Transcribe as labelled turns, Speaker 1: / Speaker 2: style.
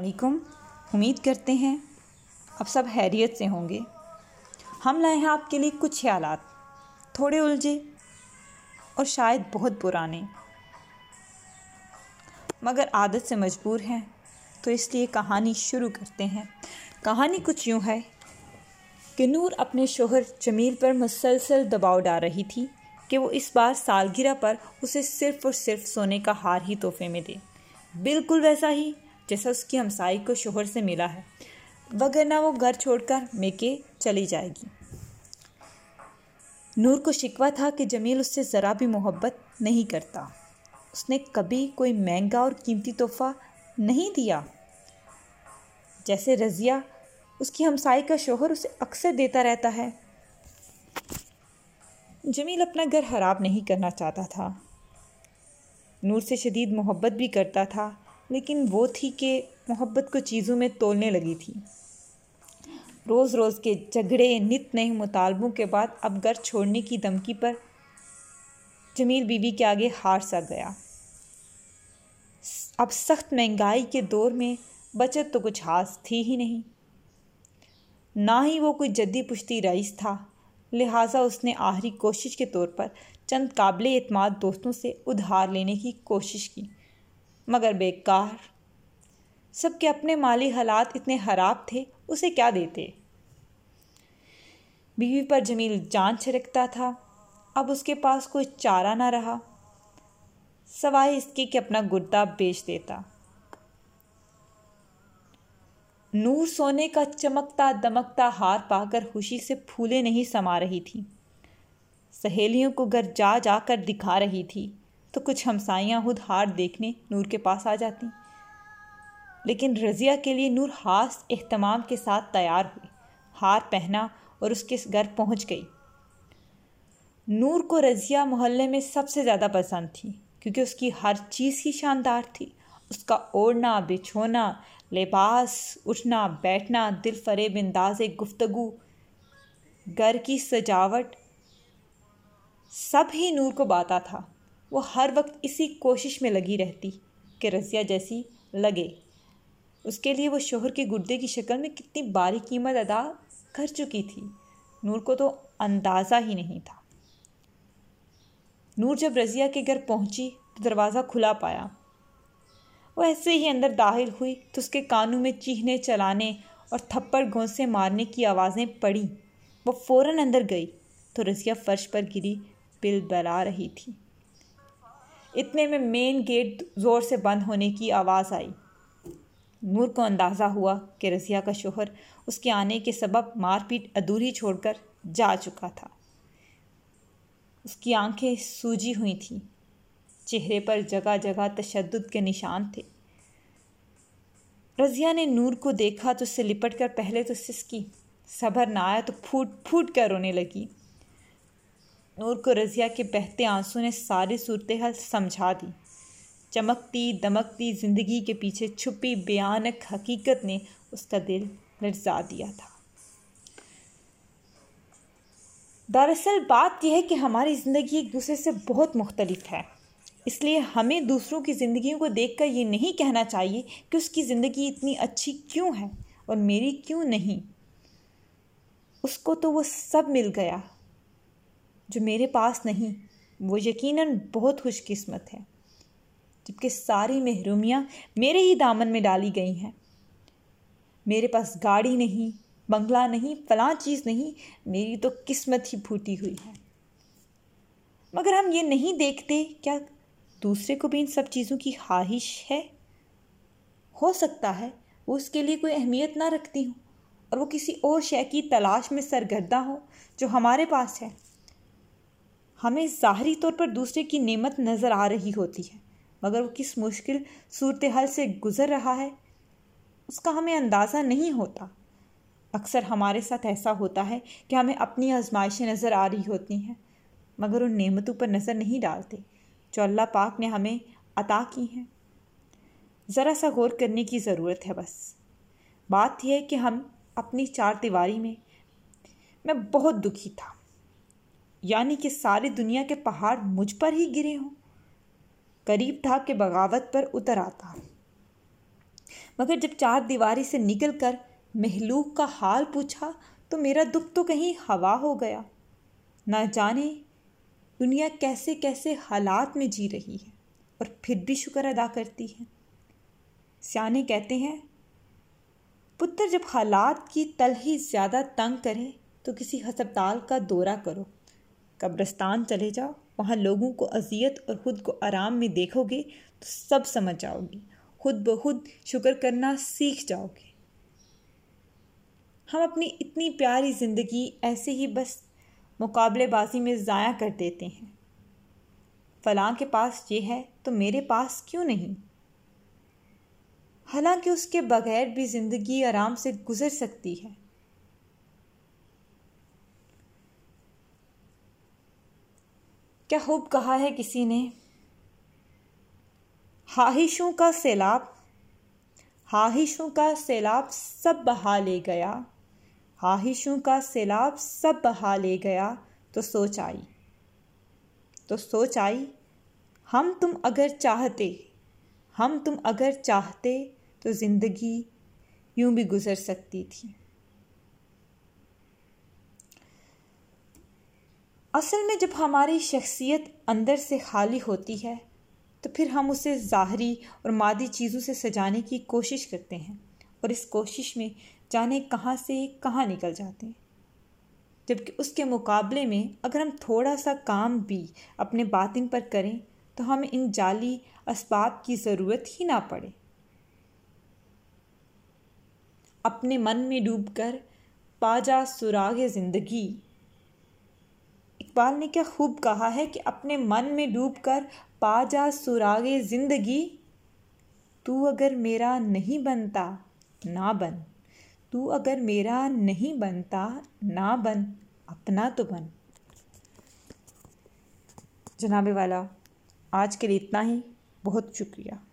Speaker 1: علیکم۔ امید کرتے ہیں اب سب حیریت سے ہوں گے۔ ہم لائے ہیں آپ کے لیے کچھ خیالات، تھوڑے الجھے اور شاید بہت پرانے، مگر عادت سے مجبور ہیں۔ تو اس لیے کہانی شروع کرتے ہیں۔ کہانی کچھ یوں ہے کہ نور اپنے شوہر جمیل پر مسلسل دباؤ ڈال رہی تھی کہ وہ اس بار سالگرہ پر اسے صرف اور صرف سونے کا ہار ہی تحفے میں دے۔ بالکل ویسا ہی۔ جیسا اس کی ہمسائی کو شوہر سے ملا ہے۔ وگرنہ وہ گھر چھوڑ کر میکے چلی جائے گی۔ نور کو شکوہ تھا کہ جمیل اس سے ذرا بھی محبت نہیں کرتا۔ اس نے کبھی کوئی مہنگا اور قیمتی تحفہ نہیں دیا۔ جیسے رضیہ اس کی ہمسائی کا شوہر اسے اکثر دیتا رہتا ہے۔ جمیل اپنا گھر خراب نہیں کرنا چاہتا تھا۔ نور سے شدید محبت بھی کرتا تھا۔ لیکن وہ تھی کہ محبت کو چیزوں میں تولنے لگی تھی۔ روز روز کے جھگڑے، نت نئے مطالبوں کے بعد اب گھر چھوڑنے کی دھمکی پر جمیل بی بی کے آگے ہار سا گیا۔ اب سخت مہنگائی کے دور میں بچت تو کچھ خاص تھی ہی نہیں۔ نہ ہی وہ کوئی جدی پشتی رئیس تھا، لہٰذا اس نے آخری کوشش کے طور پر چند قابل اعتماد دوستوں سے ادھار لینے کی کوشش کی۔ مگر بیکار۔ سب کے اپنے مالی حالات اتنے خراب تھے، اسے کیا دیتے؟ بیوی پر جمیل جان چھڑکتا تھا۔ اب اس کے پاس کوئی چارہ نہ رہا۔ سوائے اس کے کہ اپنا گردہ بیچ دیتا۔ نور سونے کا چمکتا دمکتا ہار پا کر خوشی سے پھولے نہیں سما رہی تھی۔ سہیلیوں کو گھر جا جا کر دکھا رہی تھی۔ تو کچھ ہمسائیاں خود ہار دیکھنے نور کے پاس آ جاتی۔ لیکن رضیہ کے لیے نور خاص اہتمام کے ساتھ تیار ہوئی۔ ہار پہنا اور اس کے گھر پہنچ گئی۔ نور کو رضیہ محلے میں سب سے زیادہ پسند تھی، کیونکہ اس کی ہر چیز ہی شاندار تھی۔ اس کا اوڑھنا، بچھونا، لباس، اٹھنا، بیٹھنا، دل فریب انداز گفتگو، گھر کی سجاوٹ، سب ہی نور کو باتا تھا۔ وہ ہر وقت اسی کوشش میں لگی رہتی کہ رضیہ جیسی لگے۔ اس کے لیے وہ شوہر کے گردے کی شکل میں کتنی باری قیمت ادا کر چکی تھی۔ نور کو تو اندازہ ہی نہیں تھا۔ نور جب رضیہ کے گھر پہنچی تو دروازہ کھلا پایا۔ وہ ایسے ہی اندر داخل ہوئی تو اس کے کانوں میں چیخنے، چلانے اور تھپڑ، گھونسے مارنے کی آوازیں پڑیں۔ وہ فوراً اندر گئی تو رضیہ فرش پر گری بل بلا رہی تھی۔ اتنے میں مین گیٹ زور سے بند ہونے کی آواز آئی۔ نور کو اندازہ ہوا کہ رضیہ کا شوہر اس کے آنے کے سبب مار پیٹ ادھوری چھوڑ کر جا چکا تھا۔ اس کی آنکھیں سوجی ہوئی تھیں۔ چہرے پر جگہ جگہ تشدد کے نشان تھے۔ رضیہ نے نور کو دیکھا تو اس سے لپٹ کر پہلے تو سسکی، صبر نہ آیا تو پھوٹ پھوٹ کر رونے لگی۔ نور کو رضیہ کے بہتے آنسوں نے ساری صورتحال سمجھا دی۔ چمکتی دمکتی زندگی کے پیچھے چھپی بیانک حقیقت نے اس کا دل لرزا دیا تھا۔ دراصل بات یہ ہے کہ ہماری زندگی ایک دوسرے سے بہت مختلف ہے۔ اس لیے ہمیں دوسروں کی زندگیوں کو دیکھ کر یہ نہیں کہنا چاہیے کہ اس کی زندگی اتنی اچھی کیوں ہے اور میری کیوں نہیں۔ اس کو تو وہ سب مل گیا۔ جو میرے پاس نہیں، وہ یقیناً بہت خوش قسمت ہے۔ جبکہ ساری محرومیاں میرے ہی دامن میں ڈالی گئی ہیں۔ میرے پاس گاڑی نہیں، بنگلہ نہیں، فلاں چیز نہیں، میری تو قسمت ہی پھوٹی ہوئی ہے۔ مگر ہم یہ نہیں دیکھتے، کیا دوسرے کو بھی ان سب چیزوں کی خواہش ہے؟ ہو سکتا ہے، وہ اس کے لیے کوئی اہمیت نہ رکھتی ہوں اور وہ کسی اور شے کی تلاش میں سرگردہ ہو جو ہمارے پاس ہے۔ ہمیں ظاہری طور پر دوسرے کی نعمت نظر آ رہی ہوتی ہے، مگر وہ کس مشکل صورتحال سے گزر رہا ہے، اس کا ہمیں اندازہ نہیں ہوتا۔ اکثر ہمارے ساتھ ایسا ہوتا ہے کہ ہمیں اپنی آزمائشیں نظر آ رہی ہوتی ہیں، مگر ان نعمتوں پر نظر نہیں ڈالتے، جو اللہ پاک نے ہمیں عطا کی ہیں۔ ذرا سا غور کرنے کی ضرورت ہے بس۔ بات یہ ہے کہ ہم اپنی چار دیواری میں میں بہت دکھی تھا۔ یعنی کہ ساری دنیا کے پہاڑ مجھ پر ہی گرے ہوں۔ قریب تھا کہ بغاوت پر اتر آتا۔ مگر جب چار دیواری سے نکل کر محلوق کا حال پوچھا تو میرا دکھ تو کہیں ہوا ہو گیا۔ نہ جانے دنیا کیسے کیسے حالات میں جی رہی ہے اور پھر بھی شکر ادا کرتی ہے۔ سیانے کہتے ہیں، پتر جب حالات کی تل ہی زیادہ تنگ کرے تو کسی ہسپتال کا دورہ کرو۔ قبرستان چلے جاؤ، وہاں لوگوں کو اذیت اور خود کو آرام میں دیکھو گے تو سب سمجھ جاؤ گی خود بخود شکر کرنا سیکھ جاؤ گے۔ ہم اپنی اتنی پیاری زندگی ایسے ہی بس مقابلے بازی میں ضائع کر دیتے ہیں۔ فلاں کے پاس یہ ہے تو میرے پاس کیوں نہیں؟ حالانکہ اس کے بغیر بھی زندگی آرام سے گزر سکتی ہے۔ کیا خوب کہا ہے کسی نے؟ خواہشوں کا سیلاب، خواہشوں کا سیلاب سب بہا لے گیا، خواہشوں کا سیلاب سب بہا لے گیا، تو سوچ آئی۔ تو سوچ آئی، ہم تم اگر چاہتے، ہم تم اگر چاہتے تو زندگی یوں بھی گزر سکتی تھی۔ اصل میں جب ہماری شخصیت اندر سے خالی ہوتی ہے، تو پھر ہم اسے ظاہری اور مادی چیزوں سے سجانے کی کوشش کرتے ہیں اور اس کوشش میں جانے کہاں سے کہاں نکل جاتے ہیں۔ جبکہ اس کے مقابلے میں اگر ہم تھوڑا سا کام بھی اپنے باطن پر کریں، تو ہمیں ان جعلی اسباب کی ضرورت ہی نہ پڑے۔ اپنے من میں ڈوب کر پا جا سراغ زندگی اقبال نے کیا خوب کہا ہے کہ اپنے من میں ڈوب کر، پا جا سراغ زندگی، تو اگر میرا نہیں بنتا، نہ بن۔ تو اگر میرا نہیں بنتا، نہ بن، اپنا تو بن۔ جناب والا، آج کے لیے اتنا ہی۔ بہت شکریہ۔